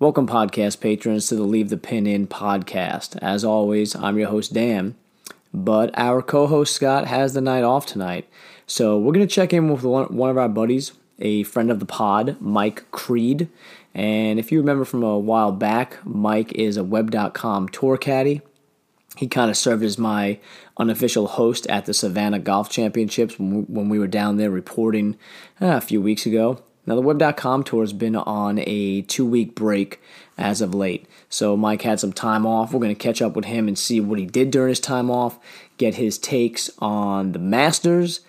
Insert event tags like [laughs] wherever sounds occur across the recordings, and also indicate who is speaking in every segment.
Speaker 1: Welcome, podcast patrons, to the Leave the Pin In podcast. As always, I'm your host, Dan, but our co host, Scott, has the night off tonight. So we're going to check in with one of our buddies, a friend of the pod, Mike Creed. And if you remember from a while back, Mike is a web.com tour caddy. He kind of served as my unofficial host at the Savannah Golf Championships when we were down there reporting uh, a few weeks ago. Now, the Web.com tour has been on a two week break as of late. So, Mike had some time off. We're going to catch up with him and see what he did during his time off, get his takes on the Masters,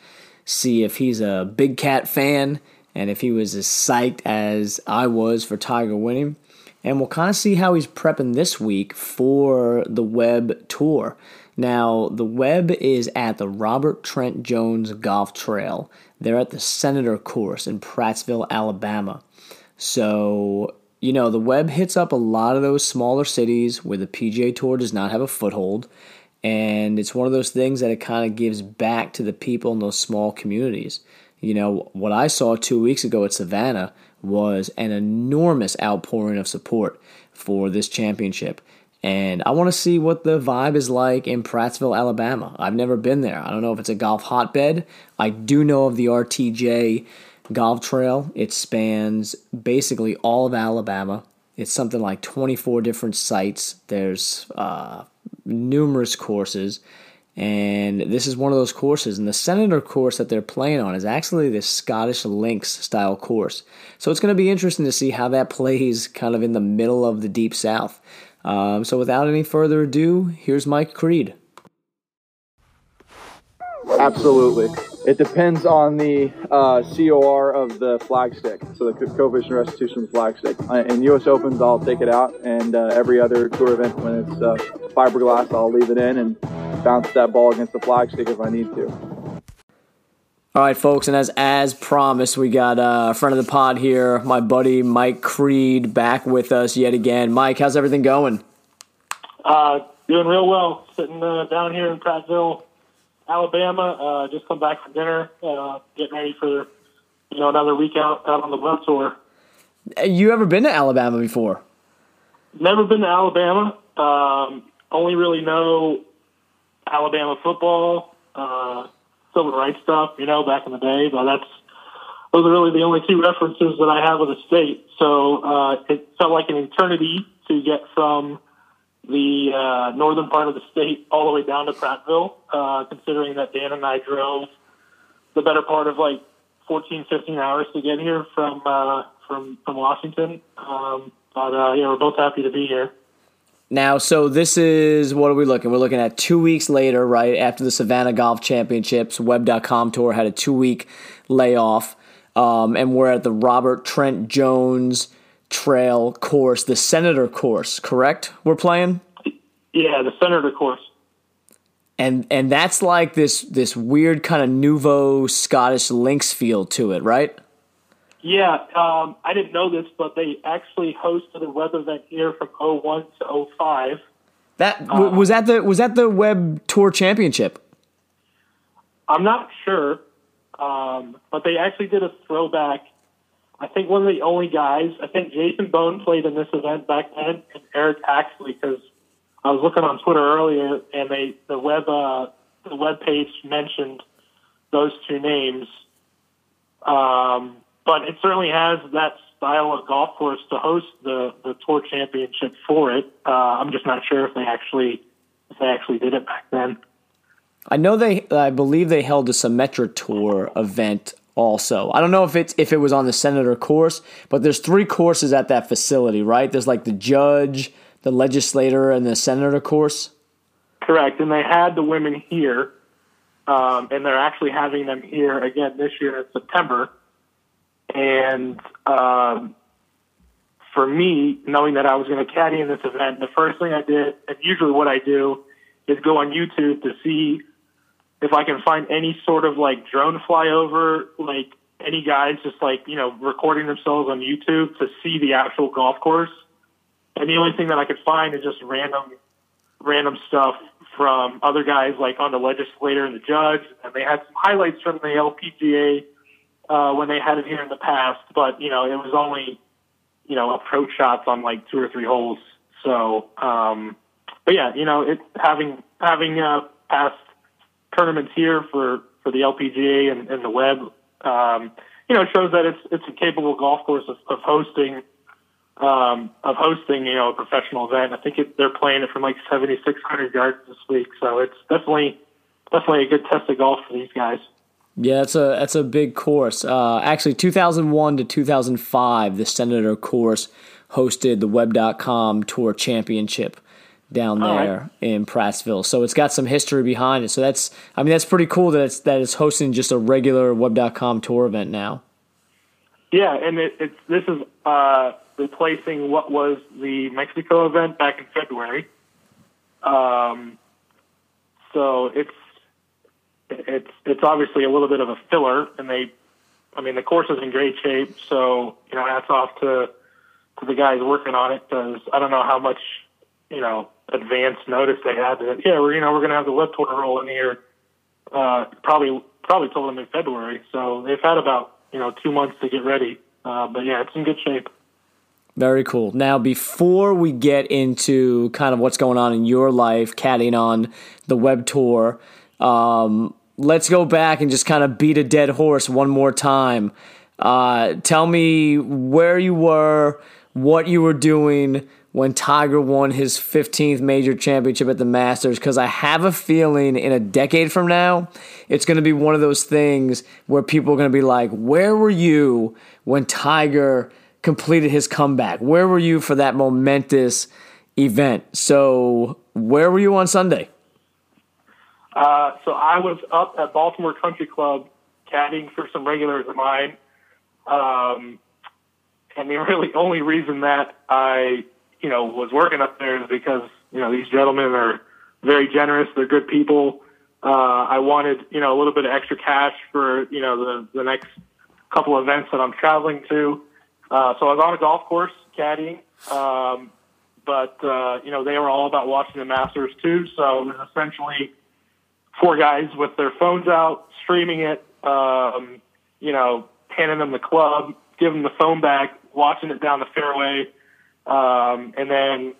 Speaker 1: see if he's a Big Cat fan, and if he was as psyched as I was for Tiger winning. And we'll kind of see how he's prepping this week for the Web Tour. Now, the Web is at the Robert Trent Jones Golf Trail. They're at the Senator Course in Prattsville, Alabama. So, you know, the Web hits up a lot of those smaller cities where the PGA Tour does not have a foothold. And it's one of those things that it kind of gives back to the people in those small communities. You know, what I saw two weeks ago at Savannah was an enormous outpouring of support for this championship. And I want to see what the vibe is like in Prattsville, Alabama. I've never been there. I don't know if it's a golf hotbed. I do know of the RTJ golf trail. It spans basically all of Alabama. It's something like 24 different sites. There's uh, numerous courses. And this is one of those courses. And the Senator course that they're playing on is actually the Scottish Links style course. So it's going to be interesting to see how that [laughs] plays kind of in the middle of the Deep South. Um, so without any further ado, here's Mike Creed.
Speaker 2: Absolutely. It depends on the uh, COR of the flagstick, so the coefficient restitution flagstick. Uh, in U.S. Opens, I'll take it out, and uh, every other tour event, when it's uh, fiberglass, I'll leave it in and bounce that ball against the flagstick if I need to.
Speaker 1: All right, folks, and as as promised, we got uh, a friend of the pod here, my buddy Mike Creed, back with us yet again. Mike, how's everything going?
Speaker 3: Uh, doing real well. Sitting uh, down here in Prattville, Alabama. Uh, just come back from dinner, uh, getting ready for you know another week out out on the web tour.
Speaker 1: You ever been to Alabama before?
Speaker 3: Never been to Alabama. Um, only really know Alabama football. Civil rights stuff, you know, back in the day. But that's those are really the only two references that I have of the state. So uh, it felt like an eternity to get from the uh, northern part of the state all the way down to Prattville, uh, considering that Dan and I drove the better part of like 14, 15 hours to get here from uh, from from Washington. Um, but uh, yeah, we're both happy to be here.
Speaker 1: Now, so this is what are we looking? We're looking at two weeks later, right after the Savannah Golf Championships. Web.com Tour had a two week layoff, um, and we're at the Robert Trent Jones Trail course, the Senator course. Correct? We're playing.
Speaker 3: Yeah, the Senator course.
Speaker 1: And and that's like this this weird kind of nouveau Scottish links feel to it, right?
Speaker 3: Yeah, um, I didn't know this, but they actually hosted a web event here from 01 to 05.
Speaker 1: That um, was that the was that the web tour championship?
Speaker 3: I'm not sure, um, but they actually did a throwback. I think one of the only guys. I think Jason Bohn played in this event back then, and Eric Axley. Because I was looking on Twitter earlier, and they the web uh, the web page mentioned those two names. Um, but it certainly has that style of golf course to host the the tour championship for it. Uh, I'm just not sure if they actually if they actually did it back then.
Speaker 1: I know they. I believe they held a Symetra Tour event also. I don't know if it's if it was on the Senator course, but there's three courses at that facility, right? There's like the judge, the legislator, and the senator course.
Speaker 3: Correct, and they had the women here, um, and they're actually having them here again this year in September. And um, for me, knowing that I was going to caddy in this event, the first thing I did, and usually what I do, is go on YouTube to see if I can find any sort of like drone flyover, like any guys just like, you know, recording themselves on YouTube to see the actual golf course. And the only thing that I could find is just random, random stuff from other guys like on the legislator and the judge. And they had some highlights from the LPGA uh, when they had it here in the past, but you know it was only you know, approach shots on like two or three holes. So, um, but yeah, you know, it having having uh, past tournaments here for for the LPGA and, and the web, um, you know, shows that it's it's a capable golf course of, of hosting um, of hosting, you know, a professional event. I think it, they're playing it from like 7,600 yards this week, so it's definitely definitely a good test of golf for these guys.
Speaker 1: Yeah, that's a that's a big course. Uh, actually, 2001 to 2005, the Senator course hosted the Web.com Tour Championship down there right. in Prattsville. So it's got some history behind it. So that's I mean that's pretty cool that it's that it's hosting just a regular Web.com Tour event now.
Speaker 3: Yeah, and it, it's this is uh, replacing what was the Mexico event back in February. Um, so it's it's it's obviously a little bit of a filler, and they, I mean, the course is in great shape. So you know, hats off to to the guys working on it because I don't know how much you know advance notice they had that yeah we're you know we're going to have the web tour rolling here. Uh, probably probably told them in February, so they've had about you know two months to get ready. Uh, but yeah, it's in good shape.
Speaker 1: Very cool. Now, before we get into kind of what's going on in your life, caddying on the web tour, um, let's go back and just kind of beat a dead horse one more time. Uh, tell me where you were, what you were doing when Tiger won his 15th major championship at the Masters, because I have a feeling in a decade from now, it's going to be one of those things where people are going to be like, Where were you when Tiger completed his comeback? Where were you for that momentous event? So, where were you on Sunday?
Speaker 3: Uh, so I was up at Baltimore Country Club caddying for some regulars of mine. Um, and the [laughs] really only reason that I, you know, was working up there is because, you know, these gentlemen are very generous. They're good people. Uh, I wanted, you know, a little bit of extra cash for, you know, the, the next couple of events that I'm traveling to. Uh, so I was on a golf course caddying. Um, but, uh, you know, they were all about watching the Masters too. So it was essentially, four guys with their phones out, streaming it, um, you know, handing them the club, giving them the phone back, watching it down the fairway. Um, and then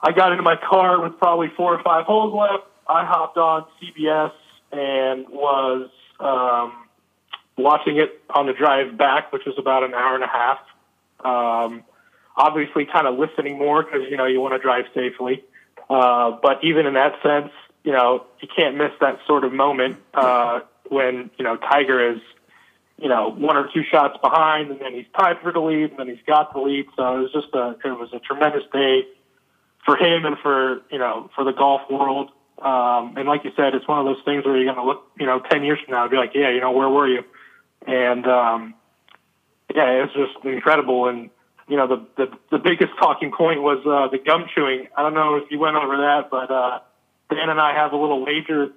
Speaker 3: I got into my car with probably four or five holes left. I hopped on CBS and was um, watching it on the drive back, which was about an hour and a half. Um, obviously, kind of listening more because you know you want to drive safely. Uh, but even in that sense, you know, you can't miss that sort of moment uh, when you know Tiger is, you know, one or two shots behind, and then he's tied for the lead, and then he's got the lead. So it was just a it was a tremendous day for him and for you know for the golf world. Um, and like you said, it's one of those things where you're going to look, you know, ten years from now and be like, yeah, you know, where were you? And um, yeah, it was just incredible. And you know, the the, the biggest talking point was uh, the gum chewing. I don't know if you went over that, but uh, Dan and I have a little wager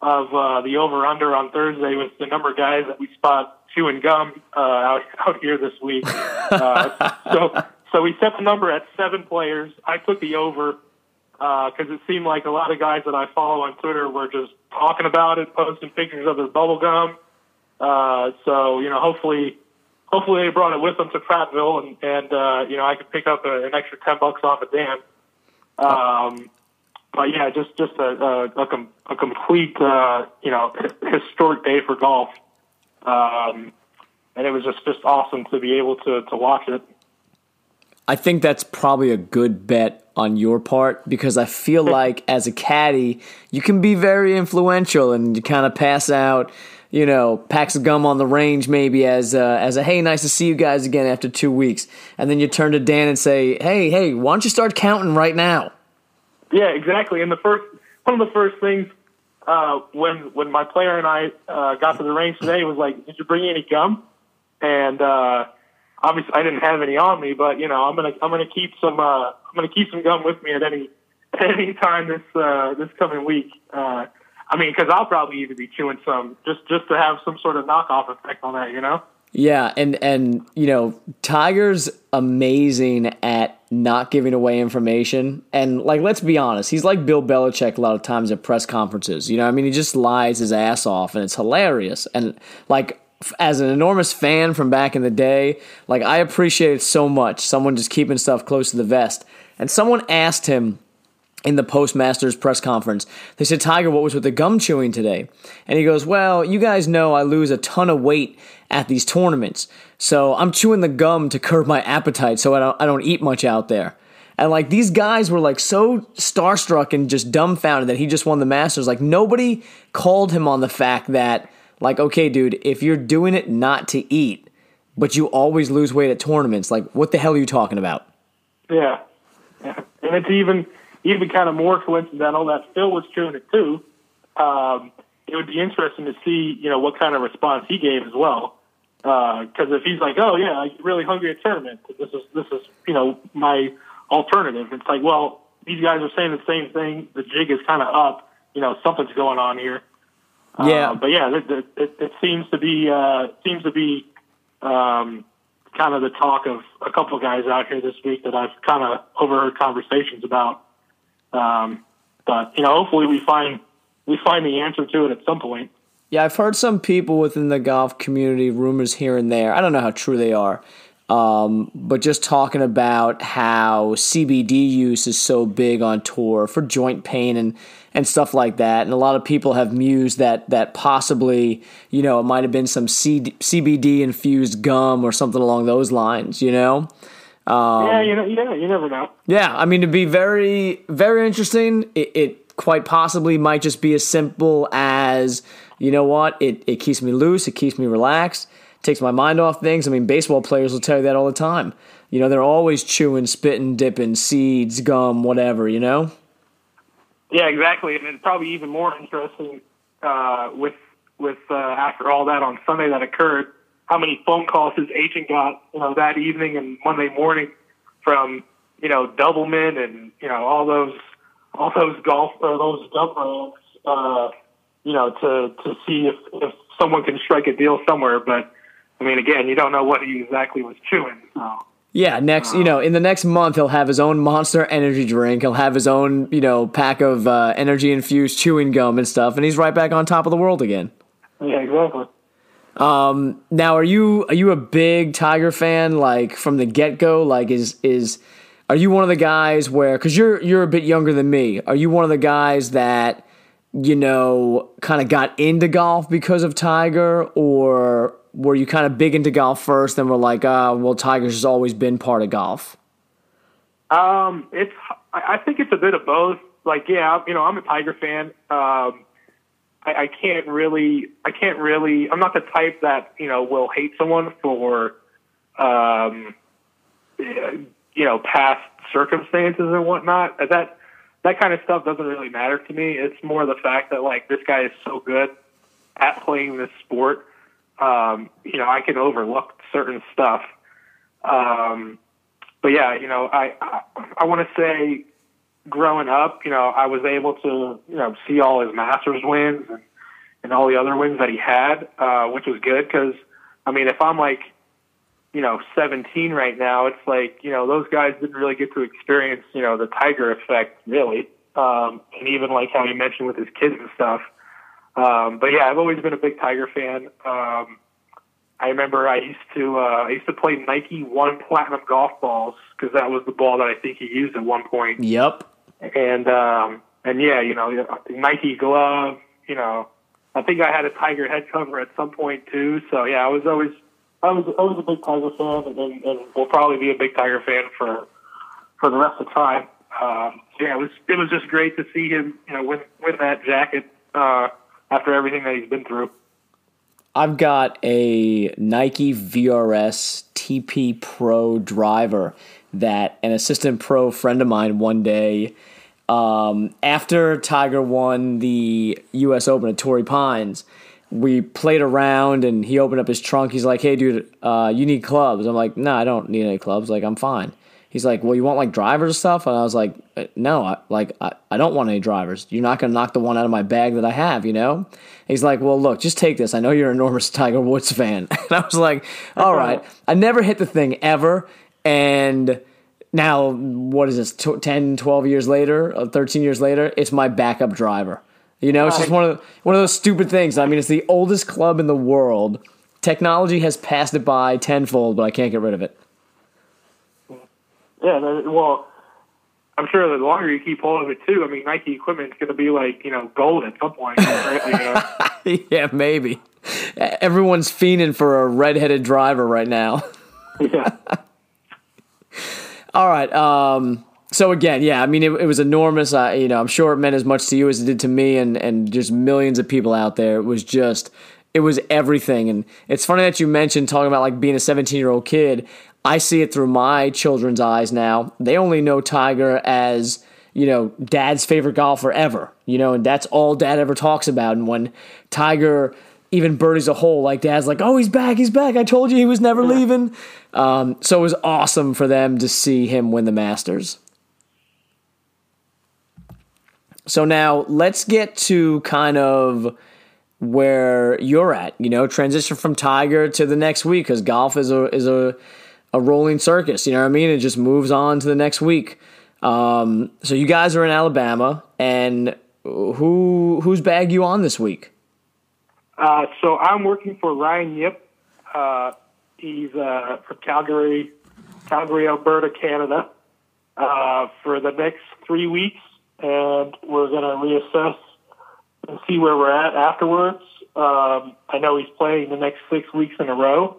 Speaker 3: of uh, the over under on Thursday with the number of guys that we spot chewing gum uh, out [laughs] out here this week. Uh, so so we set the number at seven players. I took the over because uh, it seemed like a lot of guys that I follow on Twitter were just talking about it, posting pictures of their bubble gum. Uh, so you know, hopefully, hopefully they brought it with them to Prattville, and, and uh, you know, I could pick up a, an extra ten bucks off of Dan. Um, but yeah, just just a a, a, com- a complete uh, you know historic day for golf, um, and it was just just awesome to be able to to watch it.
Speaker 1: I think that's probably a good bet on your part because I feel [laughs] like as a caddy, you can be very influential and you kind of pass out, you know, packs of gum on the range maybe as a, as a hey, nice to see you guys again after two weeks, and then you turn to Dan and say, hey, hey, why don't you start counting right now?
Speaker 3: Yeah, exactly. And the first one of the first things uh, when when my player and I uh, got to the range today was like, "Did you bring any gum?" And uh, obviously, I didn't have any on me, but you know, I'm gonna I'm gonna keep some uh, I'm gonna keep some gum with me at any [laughs] at any time this uh, this coming week. Uh, I mean, because I'll probably even be chewing some just just to have some sort of knockoff effect on that, you know.
Speaker 1: Yeah, and and you know, Tiger's amazing at not giving away information. And like let's be honest, he's like Bill Belichick a lot of times at press conferences. You know, I mean he just lies his ass off and it's hilarious. And like as an enormous fan from back in the day, like I appreciate it so much. Someone just keeping stuff close to the vest. And someone asked him in the postmaster's press conference. They said, Tiger, what was with the gum chewing today? And he goes, Well, you guys know I lose a ton of weight at these tournaments. So I'm chewing the gum to curb my appetite so I don't, I don't eat much out there. And like these guys were like so starstruck and just dumbfounded that he just won the Masters. Like nobody called him on the fact that, like, okay, dude, if you're doing it not to eat, but you always lose weight at tournaments, like, what the hell are you talking about?
Speaker 3: Yeah. yeah. And it's even even kind of more coincidental that Phil was chewing it too. Um, it would be interesting to see, you know, what kind of response he gave as well. Because uh, if he's like, "Oh yeah, I'm really hungry at tournament. This is this is you know my alternative," it's like, well, these guys are saying the same thing. The jig is kind of up. You know, something's going on here.
Speaker 1: Yeah,
Speaker 3: uh, but yeah, it, it, it seems to be uh, seems to be um, kind of the talk of a couple of guys out here this week that I've kind of overheard conversations about. Um, but you know, hopefully we find we find the answer to it at some point.
Speaker 1: Yeah, I've heard some people within the golf community rumors here and there. I don't know how true they are, um, but just talking about how CBD use is so big on tour for joint pain and and stuff like that. And a lot of people have mused that that possibly you know it might have been some CBD infused gum or something along those lines. You know.
Speaker 3: Um, yeah, you know, yeah, you never know.
Speaker 1: Yeah, I mean, to be very, very interesting, it, it, quite possibly might just be as simple as, you know what, it, it keeps me loose, it keeps me relaxed, takes my mind off things. I mean, baseball players will tell you that all the time. You know, they're always chewing, spitting, dipping, seeds, gum, whatever, you know?
Speaker 3: Yeah, exactly. And it's probably even more interesting uh, with, with uh, after all that on Sunday that occurred how many phone calls his agent got, you know, that evening and Monday morning from, you know, Doublemint and, you know, all those, all those golf or those dump uh, you know, to, to see if, if someone can strike a deal somewhere. But I mean, again, you don't know what he exactly was chewing. So.
Speaker 1: Yeah, next, you know, in the next month, he'll have his own monster energy drink. He'll have his own, you know, pack of uh, energy infused chewing gum and stuff, and he's right back on top of the world again.
Speaker 3: Yeah, exactly.
Speaker 1: Um, now, are you are you a big Tiger fan? Like from the get go? Like is is are you one of the guys where because you're you're a bit younger than me? Are you one of the guys that you know kind of got into golf because of Tiger, or were you kind of big into golf first and were like, oh, well, Tiger's has always been part of golf?
Speaker 3: Um, it's I think it's a bit of both. Like, yeah, you know, I'm a Tiger fan. Um, I, I can't really, I can't really, I'm not the type that, you know, will hate someone for, um, you know, past circumstances and whatnot. That, that kind of stuff doesn't really matter to me. It's more the fact that like this guy is so good at playing this sport. Um, you know, I can overlook certain stuff. Um, but yeah, you know, I, I, I want to say growing up, you know, I was able to, you know, see all his Masters wins and, and all the other wins that he had, uh, which was good because, I mean, if I'm like, you know, 17 right now, it's like, you know, those guys didn't really get to experience, you know, the Tiger effect really. Um, and even like how he mentioned with his kids and stuff. Um, but yeah, I've always been a big Tiger fan. Um, I remember I used to uh, I used to play Nike One Platinum golf balls because that was the ball that I think he used at one point.
Speaker 1: Yep
Speaker 3: and um, and yeah, you know, Nike glove. You know, I think I had a Tiger head cover at some point too. So yeah, I was always I was I was a big Tiger fan, and, and will probably be a big Tiger fan for for the rest of the time. Um, yeah, it was it was just great to see him, you know, win win that jacket uh, after everything that he's been through.
Speaker 1: I've got a Nike VRS TP Pro driver that an assistant pro friend of mine one day um, after Tiger won the U.S. Open at Torrey Pines, we played around and he opened up his trunk. He's like, "Hey, dude, uh, you need clubs?" I'm like, "No, I don't need any clubs. Like, I'm fine." He's like, "Well, you want like drivers and stuff?" And I was like, uh, "No, I, like I, I don't want any drivers. You're not gonna knock the one out of my bag that I have, you know." He's like, "Well, look, just take this. I know you're an enormous [laughs] Tiger Woods fan." [laughs] And I was like, "All right." I never hit the thing ever, and now, what is this, 10, 12 years later, uh, 13 years later, it's my backup driver. You know, it's just one of the, one of those stupid things. I mean, it's the oldest club in the world, technology has passed it by tenfold, but I can't get rid of it.
Speaker 3: Yeah, well, I'm sure the longer you keep hold of it too. I mean, Nike equipment is going to be like you know gold at some point. Right?
Speaker 1: you know? [laughs] yeah, maybe. Everyone's fiending for a redheaded driver right now.
Speaker 3: yeah.
Speaker 1: All right. Um, so again, yeah, I mean, it, it was enormous. I, you know, I'm sure it meant as much to you as it did to me, and and just millions of people out there. It was just, it was everything. And it's funny that you mentioned talking about like being a 17 year old kid. I see it through my children's eyes now. They only know Tiger as you know dad's favorite golfer ever. You know, and that's all dad ever talks about. And when Tiger even birdies a hole, like dad's like, "Oh, he's back, he's back! I told you he was never leaving." Um, so it was awesome for them to see him win the Masters. So now let's get to kind of where you're at. You know, transition from Tiger to the next week because golf is a is a a rolling circus. You know what I mean? It just moves on to the next week. Um, so you guys are in Alabama, and who whose bag you on this week?
Speaker 3: Uh, so I'm working for Ryan Yip. Uh, he's uh, from Calgary, Calgary, Alberta, Canada, uh, for the next three weeks, and we're going to reassess and see where we're at afterwards. Um, I know he's playing the next six weeks in a row.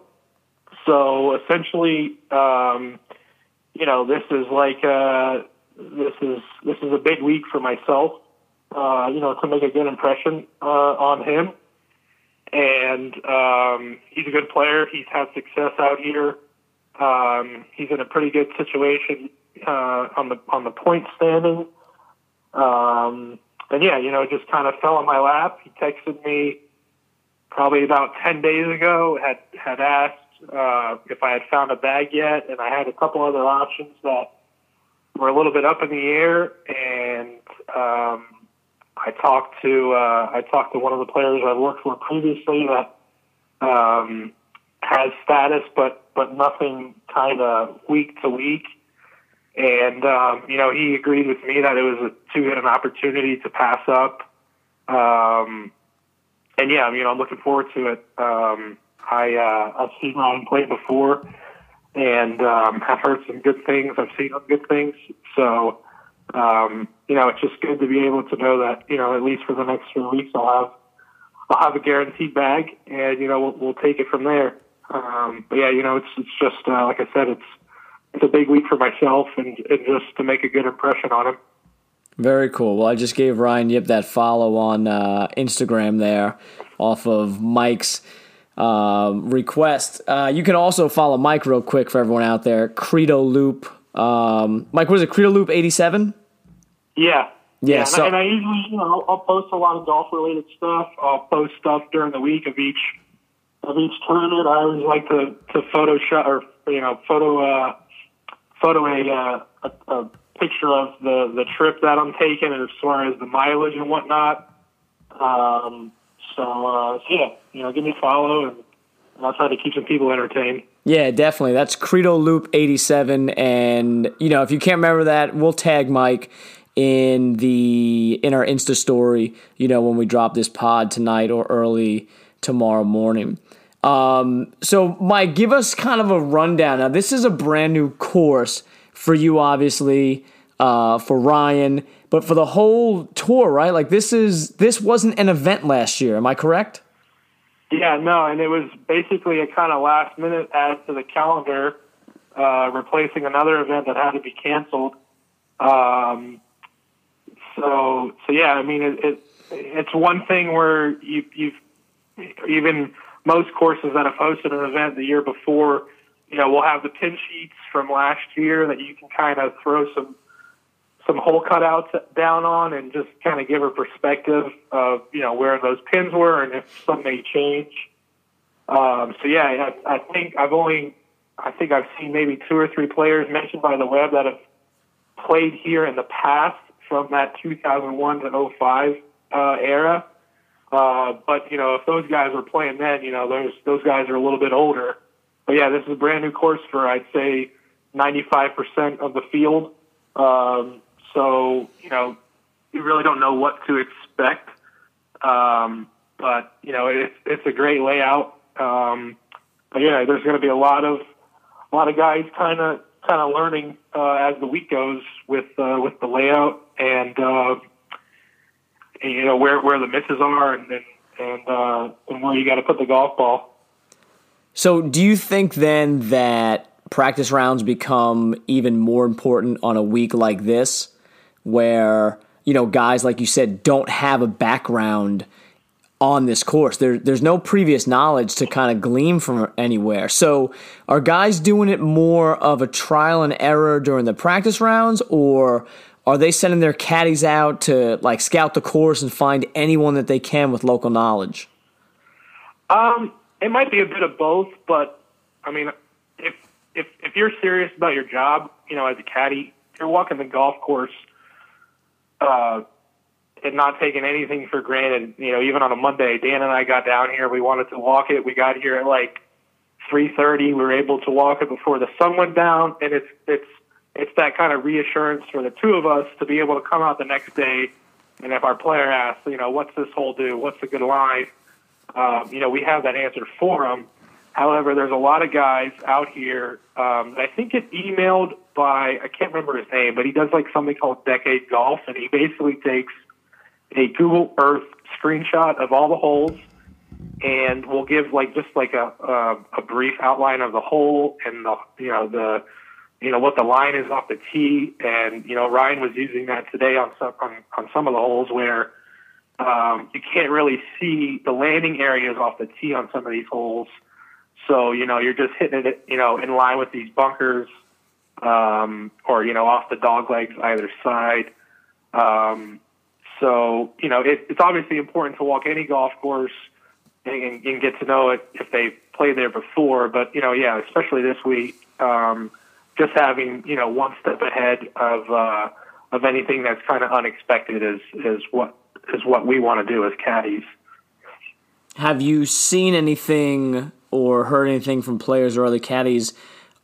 Speaker 3: So essentially, um, you know, this is like uh, this is this is a big week for myself. Uh, you know, to make a good impression uh, on him. And um, he's a good player. He's had success out here. Um, he's in a pretty good situation uh, on the on the point standing. Um, and yeah, you know, just kind of fell in my lap. He texted me probably about ten days ago. had had asked uh, if I had found a bag yet, and I had a couple other options that were a little bit up in the air. And um, I talked to uh, I talked to one of the players I've worked for previously that um, has status, but but nothing kind of week to week. And um, you know, he agreed with me that it was a, too good an opportunity to pass up. Um, and yeah, I mean, I'm looking forward to it. Um, I uh, I've seen Ryan play before, and um, have heard some good things. I've seen some good things. So, um, you know, it's just good to be able to know that you know at least for the next few weeks I'll have I'll have a guaranteed bag, and you know we'll, we'll take it from there. Um, but yeah, you know, it's it's just uh, like I said, it's it's a big week for myself, and, and just to make a good impression on him.
Speaker 1: Very cool. Well, I just gave Ryan Yip that follow on uh, Instagram there off of Mike's um, request. Uh, you can also follow Mike real quick for everyone out there. Credo Loop. Um, Mike, was it? Credo Loop 87?
Speaker 3: Yeah.
Speaker 1: Yeah,
Speaker 3: yeah
Speaker 1: so-
Speaker 3: and, I, and I usually, you know, I'll, I'll post a lot of golf related stuff. I'll post stuff during the week of each of each tournament. I always like to to Photoshop or you know photo uh, photo a, uh, a a picture of the the trip that I'm taking as far as the mileage and whatnot. Um, so, uh, so yeah, you know, give me a follow and, and I'll try to keep some people entertained.
Speaker 1: Yeah, definitely. That's Credo Loop 87. And, you know, if you can't remember that, we'll tag Mike in the in our Insta story, you know, when we drop this pod tonight or early tomorrow morning. Um, so Mike, give us kind of a rundown. Now, this is a brand new course for you, obviously, uh, for Ryan, but for the whole tour, right? Like this is this wasn't an event last year. Am I correct?
Speaker 3: Yeah, no, and it was basically a kind of last minute add to the calendar, uh, replacing another event that had to be canceled. Um, so, so yeah, I mean, it, it it's one thing where you, you've even most courses that have hosted an event the year before, you know, we'll have the pin sheets from last year that you can kind of throw some some hole cutouts down on and just kind of give a perspective of you know where those pins were and if some may change. Um, so yeah, I, I think I've only I think I've seen maybe two or three players mentioned by the web that have played here in the past from that 2001 to 05 uh, era. Uh, but you know, if those guys were playing then, you know, those those guys are a little bit older. But yeah, this is a brand new course for I'd say 95% of the field. Um, so you know, you really don't know what to expect. Um, but you know, it's it's a great layout. Um, but yeah, there's going to be a lot of a lot of guys kind of kind of learning uh, as the week goes with uh, with the layout and, uh, and you know where where the misses are and and and, uh, and where you got to put the golf ball.
Speaker 1: So, do you think then that practice rounds become even more important on a week like this, where you know guys like you said don't have a background on this course. There, there's no previous knowledge to kind of glean from anywhere. So, are guys doing it more of a trial and error during the practice rounds, or are they sending their caddies out to like scout the course and find anyone that they can with local knowledge?
Speaker 3: Um, it might be a bit of both, but I mean, if if if you're serious about your job, you know, as a caddy, you're walking the golf course. Uh, and not taking anything for granted. You know, even on a Monday, Dan and I got down here. We wanted to walk it. We got here at like 3:30. We were able to walk it before the sun went down, and it's it's it's that kind of reassurance for the two of us to be able to come out the next day. And if our player asks, you know, what's this hole do? What's a good line? Um, you know, we have that answer for them. However, there's a lot of guys out here um, I think get emailed by I can't remember his name, but he does like something called Decade Golf, and he basically takes a Google Earth screenshot of all the holes, and we'll give like just like a a, a brief outline of the hole and the you know the you know what the line is off the tee, and you know Ryan was using that today on some on, on some of the holes where um, you can't really see the landing areas off the tee on some of these holes. So you know you're just hitting it you know in line with these bunkers, um, or you know off the dog legs either side. Um, so, you know, it, it's obviously important to walk any golf course and, and, get to know it if they played there before. But, you know, yeah, especially this week, um, just having, you know, one step ahead of, uh, of anything that's kind of unexpected is, is what, is what we want to do as caddies.
Speaker 1: Have you seen anything or heard anything from players or other caddies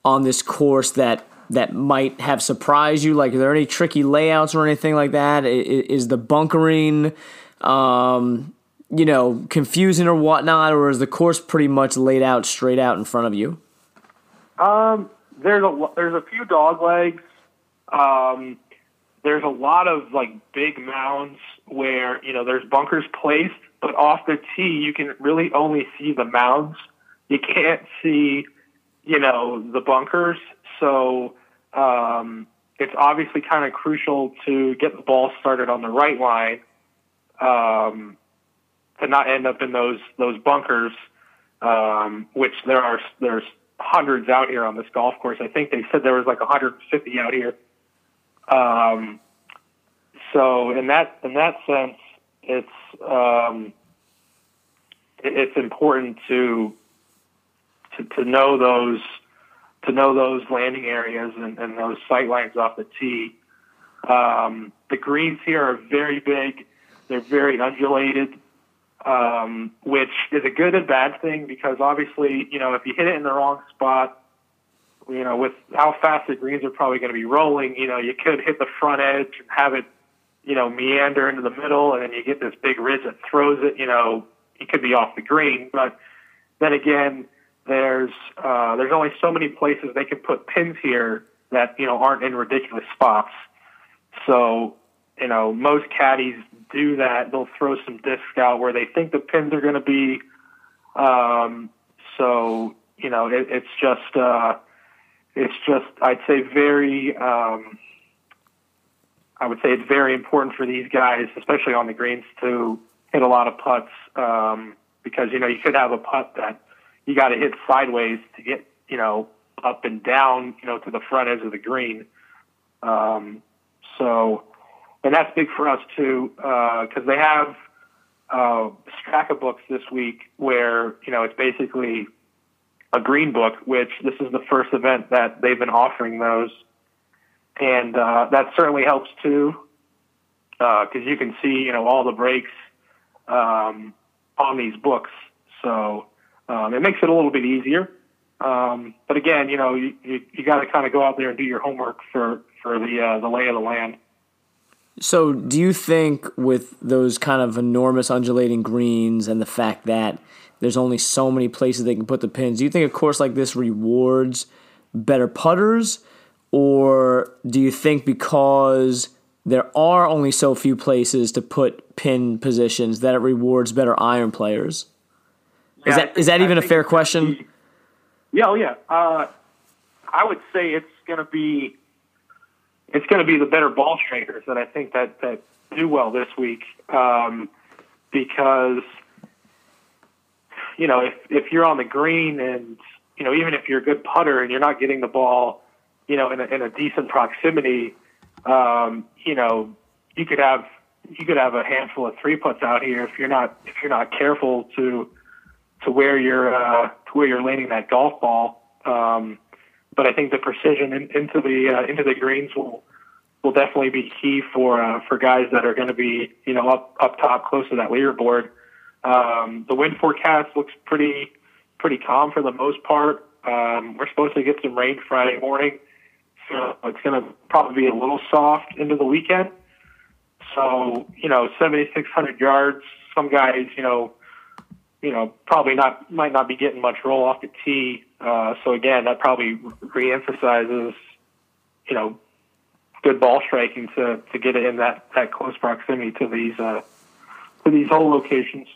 Speaker 1: on this course that that might have surprised you? Like, are there any tricky layouts or anything like that? Is the bunkering, um, you know, confusing or whatnot, or is the course pretty much laid out straight out in front of you?
Speaker 3: Um, there's a there's a few dog legs. Um, there's a lot of like big mounds where you know there's bunkers placed, but off the tee you can really only see the mounds. You can't see, you know, the bunkers. So um, it's obviously kind of crucial to get the ball started on the right line um, to not end up in those those bunkers, um, which there are there's hundreds out here on this golf course. I think they said there was like 150 out here. Um, so in that in that sense, it's um, it's important to, to to know those to know those landing areas and, and those sight lines off the tee. Um, the greens here are very big. They're very undulated, um, which is a good and bad thing because obviously, you know, if you hit it in the wrong spot, you know, with how fast the greens are probably going to be rolling, you know, you could hit the front edge and have it, you know, meander into the middle, and then you get this big ridge that throws it. You know, it could be off the green, but then again, there's uh, there's only so many places they can put pins here that you know aren't in ridiculous spots. So you know most caddies do that. They'll throw some disc out where they think the pins are going to be. Um, so you know it, it's just uh, it's just I'd say very. Um, I would say it's very important for these guys, especially on the greens, to hit a lot of putts um, because you know you could have a putt that you got to hit sideways to get you know up and down you know to the front edge of the green. Um, so, and that's big for us too because uh, they have uh, Straka books this week where you know it's basically a green book, which this is the first event that they've been offering those, and uh, that certainly helps too because uh, you can see you know all the breaks um, on these books. So um, it makes it a little bit easier. Um, but again, you know, you, you, you got to kind of go out there and do your homework for, for the, uh, the lay of the land.
Speaker 1: So, do you think with those kind of enormous undulating greens and the fact that there's only so many places they can put the pins, do you think a course like this rewards better putters, or do you think because there are only so few places to put pin positions that it rewards better iron players? Is that is that even a fair question?
Speaker 3: be- Yeah, oh yeah. Uh, I would say it's going to be it's going to be the better ball strikers that I think that that do well this week um, because you know if if you're on the green and you know even if you're a good putter and you're not getting the ball you know in a, in a decent proximity um, you know you could have you could have a handful of three putts out here if you're not if you're not careful to to where you're uh, to where you're landing that golf ball. Um, but I think the precision in, into the uh, into the greens will will definitely be key for uh, for guys that are going to be you know up up top close to that leaderboard. Um, the wind forecast looks pretty pretty calm for the most part. Um, we're supposed to get some rain Friday morning, so it's going to probably be a little soft into the weekend. So you know, 7,600 yards. Some guys, you know, you know, probably not might not be getting much roll off the tee. Uh, so again, that probably reemphasizes, you know, good ball striking to to get it in that that close proximity to these uh, to these hole locations.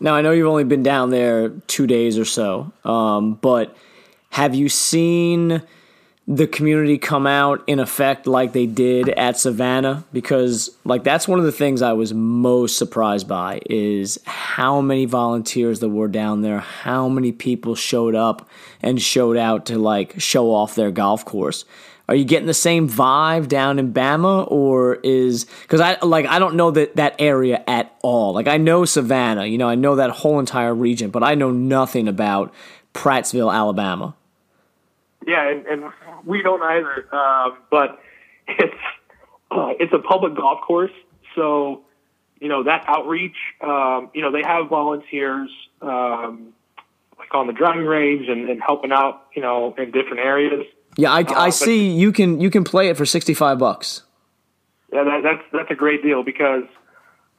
Speaker 1: Now I know you've only been down there two days or so, um, but have you seen the community come out in effect like they did at Savannah? Because like that's one of the things I was most surprised by is how many volunteers that were down there, how many people showed up and showed out to like show off their golf course. Are you getting the same vibe down in Bama, or is because I like I don't know that that area at all. Like I know Savannah, you know, I know that whole entire region, but I know nothing about Prattsville, Alabama.
Speaker 3: Yeah, and, and we don't either. Um, but it's uh, it's a public golf course, so you know that outreach. Um, you know they have volunteers um, like on the driving range and, and helping out. You know in different areas.
Speaker 1: Yeah, I, I see you can you can play it for sixty five bucks.
Speaker 3: Yeah, that, that's that's a great deal because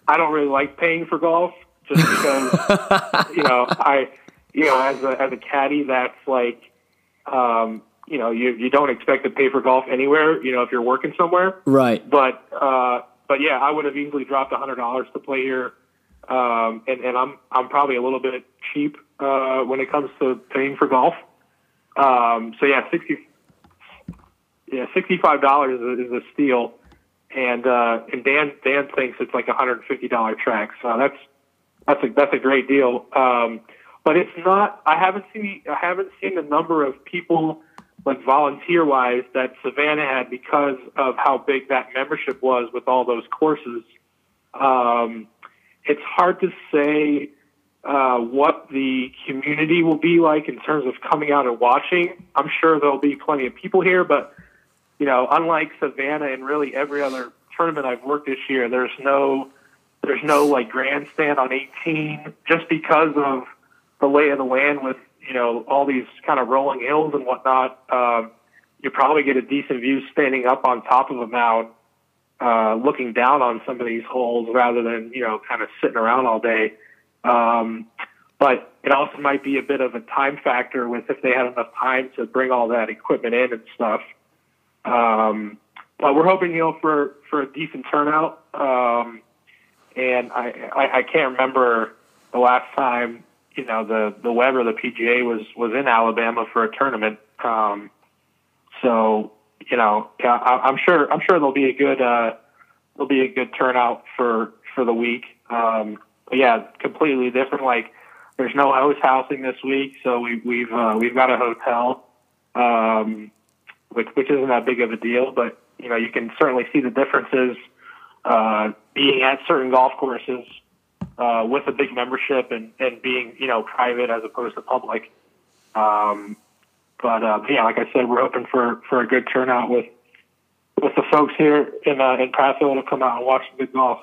Speaker 3: I don't really like paying for golf just because [laughs] you know I you know as a as a caddy that's like um, you know you you don't expect to pay for golf anywhere you know if you're working somewhere
Speaker 1: Right.
Speaker 3: but uh, but yeah I would have easily dropped a hundred dollars to play here um, and and I'm I'm probably a little bit cheap uh, when it comes to paying for golf um, so yeah sixty yeah sixty five dollars is, a, is a steal and uh, and Dan Dan thinks it's like a hundred and fifty dollar track. So that's that's a that's a great deal. Um, but it's not. I haven't seen I haven't seen the number of people like volunteer wise that Savannah had because of how big that membership was with all those courses. Um, it's hard to say uh, what the community will be like in terms of coming out and watching. I'm sure there'll be plenty of people here, but you know, unlike Savannah and really every other tournament I've worked this year, there's no there's no like grandstand on 18 just because of the lay of the land with you know all these kind of rolling hills and whatnot. Um, you probably get a decent view standing up on top of a mound, uh, looking down on some of these holes rather than you know kind of sitting around all day. Um, but it also might be a bit of a time factor with if they had enough time to bring all that equipment in and stuff. Um, but we're hoping, you know, for, for a decent turnout. Um, and I, I, I can't remember the last time, you know, the, the Web the PGA was, was in Alabama for a tournament. Um, so, you know, I, I'm sure, I'm sure there'll be a good, uh, there'll be a good turnout for, for the week. Um, but yeah, completely different. Like there's no host housing this week. So we, we've, uh, we've got a hotel. Um, which which isn't that big of a deal, but you know you can certainly see the differences uh, being at certain golf courses uh, with a big membership and, and being you know private as opposed to public. Um, but uh, yeah, like I said, we're hoping for, for a good turnout with with the folks here in uh, in Prattville to come out and watch good golf.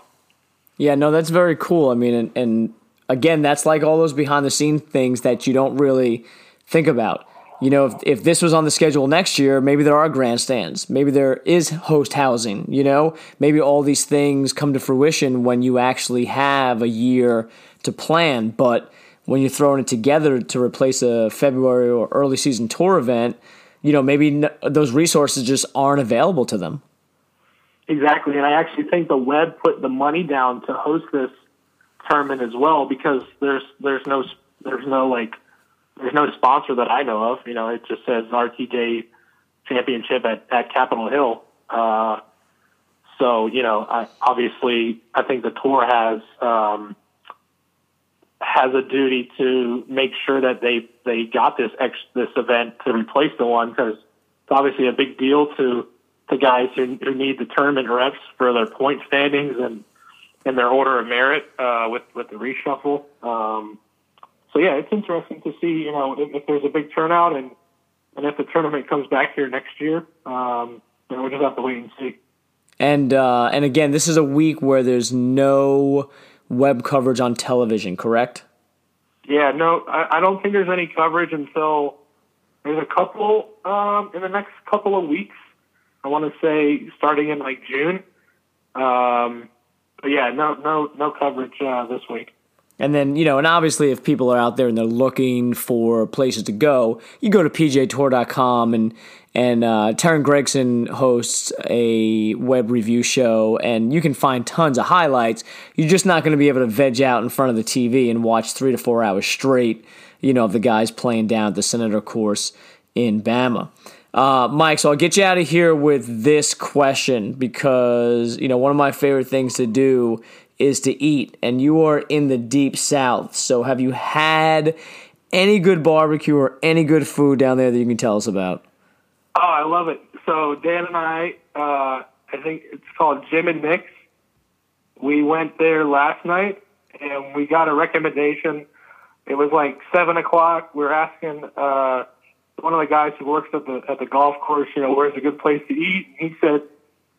Speaker 1: Yeah, no, that's very cool. I mean, and, and again, that's like all those behind the scenes things that you don't really think about. You know, if, if this was on the schedule next year, maybe there are grandstands. Maybe there is host housing. You know, maybe all these things come to fruition when you actually have a year to plan. But when you're throwing it together to replace a February or early season tour event, you know, maybe those resources just aren't available to them.
Speaker 3: Exactly, and I actually think the web put the money down to host this tournament as well because there's there's no there's no like there's no sponsor that I know of. You know, it just says RTJ Championship at, at Capitol Hill. Uh, so you know, I, obviously, I think the tour has um, has a duty to make sure that they they got this ex, this event to replace the one because it's obviously a big deal to to guys who, who need the tournament reps for their point standings and and their order of merit uh, with with the reshuffle. Um, so yeah, it's interesting to see you know if, if, there's a big turnout and and if the tournament comes back here next year. Um, you know, we'll just have to wait and see.
Speaker 1: And uh, and again, this is a week where there's no web coverage on television, correct?
Speaker 3: Yeah, no, I, I don't think there's any coverage until there's a couple um, in the next couple of weeks. I want to say starting in like June. Um, but yeah, no, no, no coverage uh, this week.
Speaker 1: And then, you know, and obviously if people are out there and they're looking for places to go, you go to pgatour.com and and uh, Teryn Gregson hosts a web review show, and you can find tons of highlights. You're just not going to be able to veg out in front of the TV and watch three to four hours straight, you know, of the guys playing down at the Senator course in Bama. Uh, Mike, so I'll get you out of here with this question because, you know, one of my favorite things to do is to eat, and you are in the deep south. So have you had any good barbecue or any good food down there that you can tell us about?
Speaker 3: Oh, I love it. So Dan and I, uh, I think it's called Jim and Nick's. We went there last night and we got a recommendation. It was like seven o'clock. We are asking uh, one of the guys who works at the at the golf course, you know, where's a good place to eat? And he said,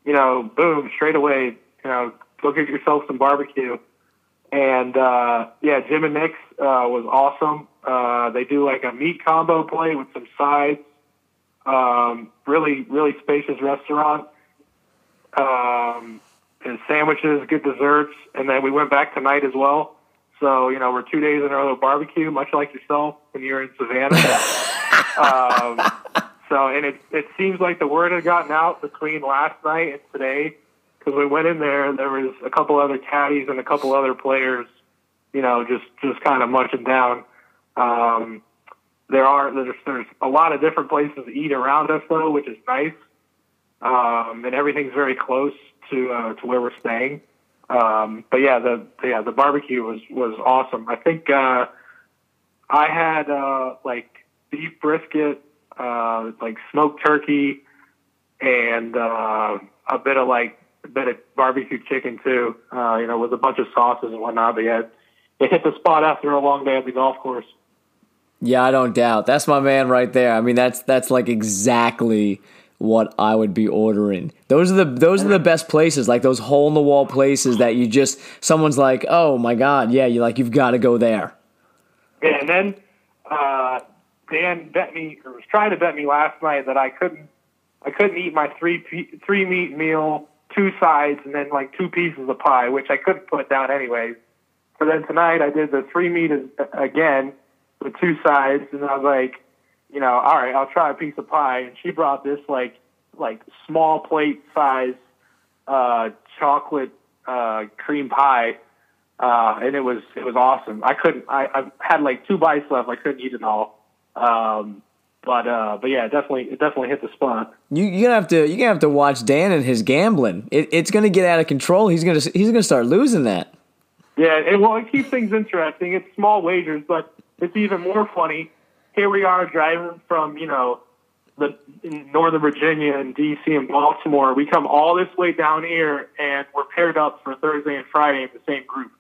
Speaker 3: you know, boom, straight away, you know, go get yourself some barbecue. And uh, yeah, Jim and Nick's uh, was awesome. Uh, they do like a meat combo plate with some sides um, really, really spacious restaurant. Um, and sandwiches, good desserts, and then we went back tonight as well. So you know we're two days in a row barbecue, much like yourself when you're in Savannah. [laughs] um, so and it it seems like the word had gotten out between last night and today because we went in there and there was a couple other caddies and a couple other players, you know, just just kind of munching down. Um, there are there's, there's a lot of different places to eat around us though, which is nice, um, and everything's very close to uh, to where we're staying. Um, but yeah, the yeah the barbecue was was awesome. I think uh, I had uh, like beef brisket, uh, like smoked turkey, and uh, a bit of like bit of barbecue chicken too. Uh, you know, with a bunch of sauces and whatnot. But yeah, it hit the spot after a long day at the golf course.
Speaker 1: Yeah, I don't doubt. That's my man right there. I mean, that's that's like exactly what I would be ordering. Those are the those are the best places, like those hole in the wall places that you just someone's like, "Oh my god, yeah, you like you've got to go there."
Speaker 3: Yeah, and then uh, Dan bet me or was trying to bet me last night that I couldn't I couldn't eat my three three meat meal, two sides, and then like two pieces of pie, which I couldn't put down anyways. So then tonight I did the three meat again with two sides, and I was like, you know, all right, I'll try a piece of pie. And she brought this like like small plate size uh, chocolate uh, cream pie, uh, and it was it was awesome. I couldn't. I, I had like two bites left. I couldn't eat it all. Um, but uh, but yeah, definitely it definitely hit the spot.
Speaker 1: You you're gonna have to you're gonna have to watch Dan and his gambling. It, it's gonna get out of control. He's gonna he's gonna start losing that.
Speaker 3: Yeah, and well, it keeps things interesting. It's small wagers, but it's even more funny. Here we are driving from, you know, the Northern Virginia and DC and Baltimore. We come all this way down here, and we're paired up for Thursday and Friday in the same group.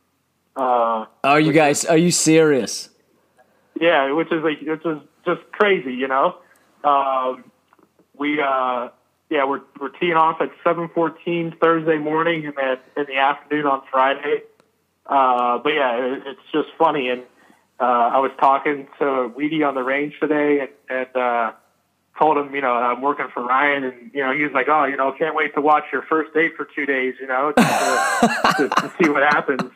Speaker 3: Uh,
Speaker 1: are you guys? Are you serious?
Speaker 3: Yeah, which is like which is just crazy, you know. Um, we uh, yeah, we're we're teeing off at seven fourteen Thursday morning, and then in the afternoon on Friday. Uh, but yeah, it, it's just funny, and uh, I was talking to Weedy on the range today, and, and uh, told him, you know, I'm working for Ryan, and you know, he was like, oh, you know, can't wait to watch your first date for two days, you know, to, [laughs] to, to see what happens.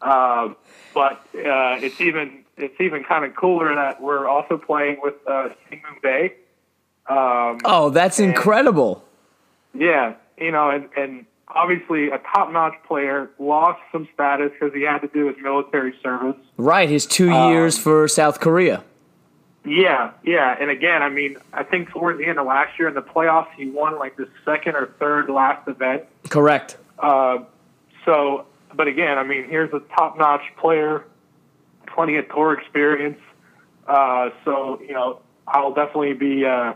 Speaker 3: Um, but uh, it's even it's even kind of cooler that we're also playing with uh, Moon Bae. Um,
Speaker 1: oh, that's
Speaker 3: and,
Speaker 1: incredible!
Speaker 3: Yeah, you know, and and obviously a top-notch player lost some status because he had to do his military service.
Speaker 1: Right, his two um, years for South Korea.
Speaker 3: Yeah, yeah, and again, I mean, I think towards the end of last year in the playoffs, he won like the second or third last event.
Speaker 1: Correct.
Speaker 3: Uh, so, but again, I mean, here's a top-notch player, plenty of tour experience. Uh, so, you know, I'll definitely be uh,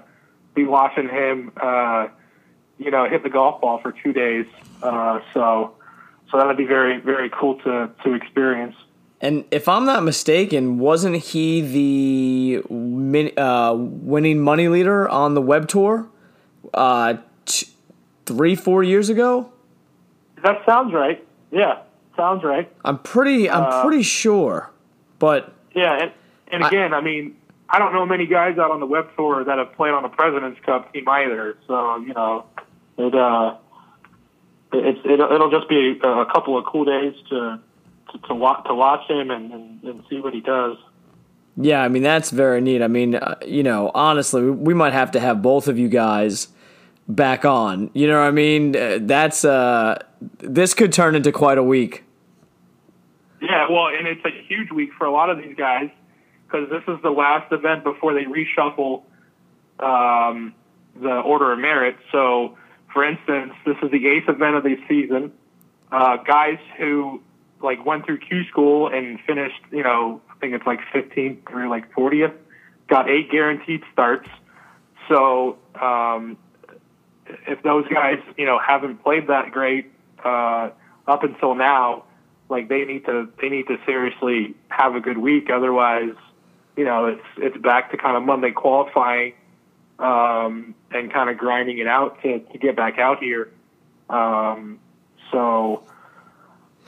Speaker 3: be watching him. Uh, you know, hit the golf ball for two days. Uh, so, so that'd be very, very cool to to experience.
Speaker 1: And if I'm not mistaken, wasn't he the uh, winning money leader on the web tour uh, t- three, four years ago?
Speaker 3: That sounds right. Yeah, sounds right.
Speaker 1: I'm pretty, I'm uh, pretty sure, but
Speaker 3: yeah, and, and again, I, I mean, I don't know many guys out on the web tour that have played on the President's Cup team either. So you know, it uh, it's it, it'll just be a, a couple of cool days to to to, watch, to watch him and, and, and see what he does.
Speaker 1: Yeah, I mean that's very neat. I mean, uh, you know, honestly, we might have to have both of you guys back on. You know what I mean? Uh, that's uh, this could turn into quite a week.
Speaker 3: Yeah, well, and it's a huge week for a lot of these guys because this is the last event before they reshuffle um, the order of merit. So for instance, this is the eighth event of the season. Uh, guys who like went through Q school and finished, you know, I think it's like 15th through like 40th, got eight guaranteed starts. So um, if those guys, you know, haven't played that great uh, up until now, like they need to they need to seriously have a good week. Otherwise, you know, it's it's back to kind of Monday qualifying um, and kind of grinding it out to, to get back out here. Um, so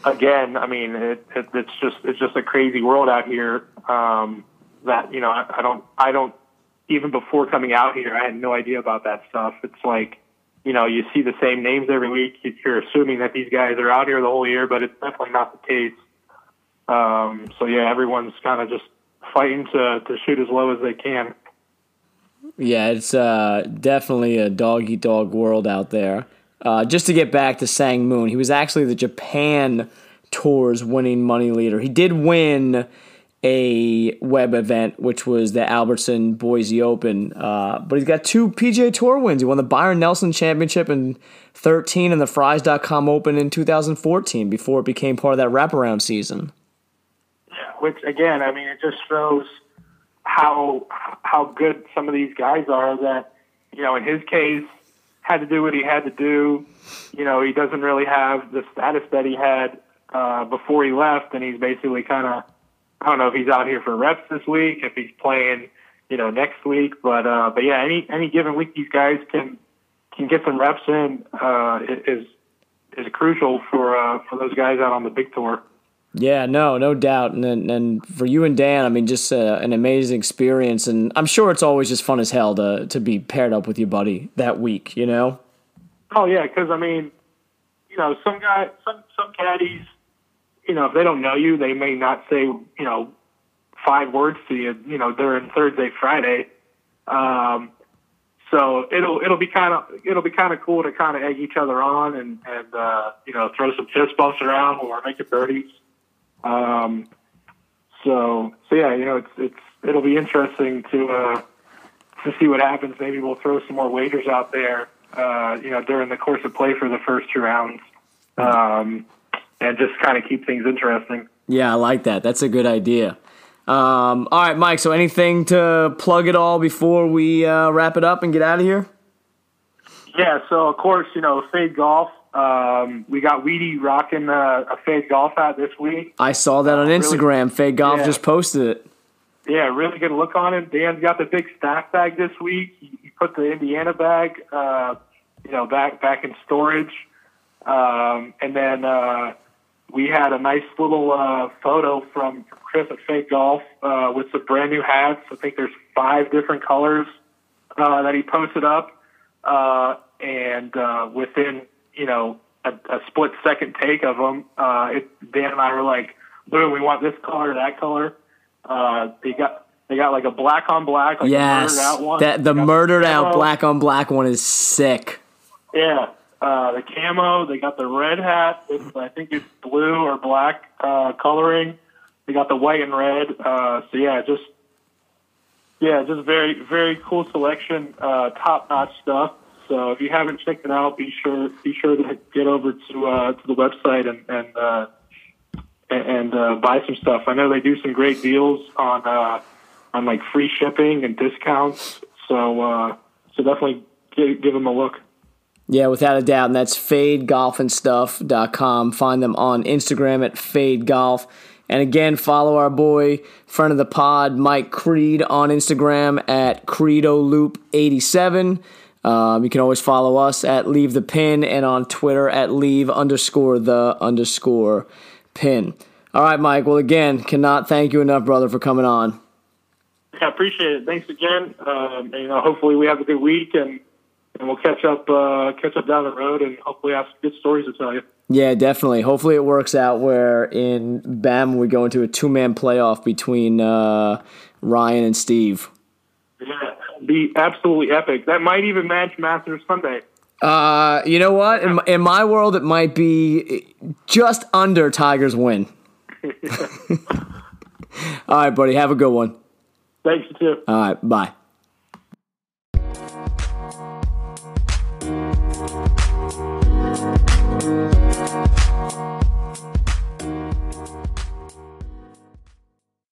Speaker 3: again, I mean, it, it, it's just it's just a crazy world out here. Um, that you know, I, I don't I don't even before coming out here, I had no idea about that stuff. It's like you know, you see the same names every week. You're assuming that these guys are out here the whole year, but it's definitely not the case. Um, so yeah, everyone's kind of just fighting to to shoot as low as they can.
Speaker 1: Yeah, it's uh, definitely a dog eat dog world out there. Uh, just to get back to Sang Moon, he was actually the Japan Tour's winning money leader. He did win a web event, which was the Albertson Boise Open, uh, but he's got two PGA Tour wins. He won the Byron Nelson Championship in 13 and the Frys.com Open in 2014 before it became part of that wraparound season.
Speaker 3: Yeah, which again, I mean, it just shows – how how good some of these guys are. That you know, in his case, had to do what he had to do. You know, he doesn't really have the status that he had uh, before he left, and he's basically kind of I don't know if he's out here for reps this week, if he's playing, you know, next week. But uh, but yeah, any any given week, these guys can can get some reps in uh, is is crucial for uh, for those guys out on the big tour.
Speaker 1: Yeah, no, no doubt. And and for you and Dan, I mean, just uh, an amazing experience, and I'm sure it's always just fun as hell to to be paired up with your buddy that week. You know?
Speaker 3: Oh yeah, because I mean, you know, some guy, some some caddies, you know, if they don't know you, they may not say, you know, five words to you, you know, during Thursday, Friday. Um, so it'll it'll be kind of it'll be kind of cool to kind of egg each other on and and uh, you know throw some fist bumps around or make it birdies. Um, so, so yeah, you know, it's it's it'll be interesting to uh, to see what happens. Maybe we'll throw some more wagers out there, uh, you know, during the course of play for the first two rounds, um, and just kind of keep things interesting.
Speaker 1: Yeah, I like that. That's a good idea. Um, all right, Mike. So, anything to plug it all before we uh, wrap it up and get out of here?
Speaker 3: Yeah. So, of course, you know, Fade Golf um, we got Weedy rocking a, a Fade Golf hat this week.
Speaker 1: I saw that on uh, Instagram. Really, Fade Golf yeah. just posted it.
Speaker 3: Yeah, really good look on it. Dan's got the big staff bag this week. He, he put the Indiana bag, uh, you know, back back in storage. Um, and then uh, we had a nice little uh, photo from Chris at Fade Golf uh, with some brand new hats. I think there's five different colors uh, that he posted up, uh, and uh, within you know a, a split second take of them, uh, it, Dan and I were like, "Boom, we want this color, that color." Uh, they got they got like a black on black, like
Speaker 1: yes,
Speaker 3: a murdered out one.
Speaker 1: that the murdered out black on black one is sick.
Speaker 3: Yeah, uh, the camo. They got the red hat. With, I think it's blue or black uh, coloring. They got the white and red. Uh, so yeah, just yeah, just very very cool selection. Uh, Top notch stuff. So if you haven't checked it out, be sure be sure to get over to uh, to the website and and uh, and, uh, buy some stuff. I know they do some great deals on uh, on like free shipping and discounts. So uh, so definitely give, give them a look.
Speaker 1: Yeah, without a doubt. And that's fadegolfandstuff.com. Find them on Instagram at fadegolf. And again, follow our boy, friend of the pod, Mike Creed on Instagram at CredoLoop87. Um, you can always follow us at Leave the Pin and on Twitter at Leave underscore the underscore pin. All right, Mike. Well, again, cannot thank you enough, brother, for coming on.
Speaker 3: Yeah, appreciate it. Thanks again. Um, and, you know, hopefully we have a good week and, and we'll catch up uh, catch up down the road and hopefully have some good stories to tell you.
Speaker 1: Yeah, definitely. Hopefully, it works out where in Bam we go into a two man playoff between uh, Ryan and Steve.
Speaker 3: Yeah, be absolutely epic. That might even match Masters Sunday.
Speaker 1: Uh, you know what? In, in my world, it might be just under Tigers win. [laughs] [laughs] All right, buddy. Have a good one.
Speaker 3: Thanks you too.
Speaker 1: All right, bye.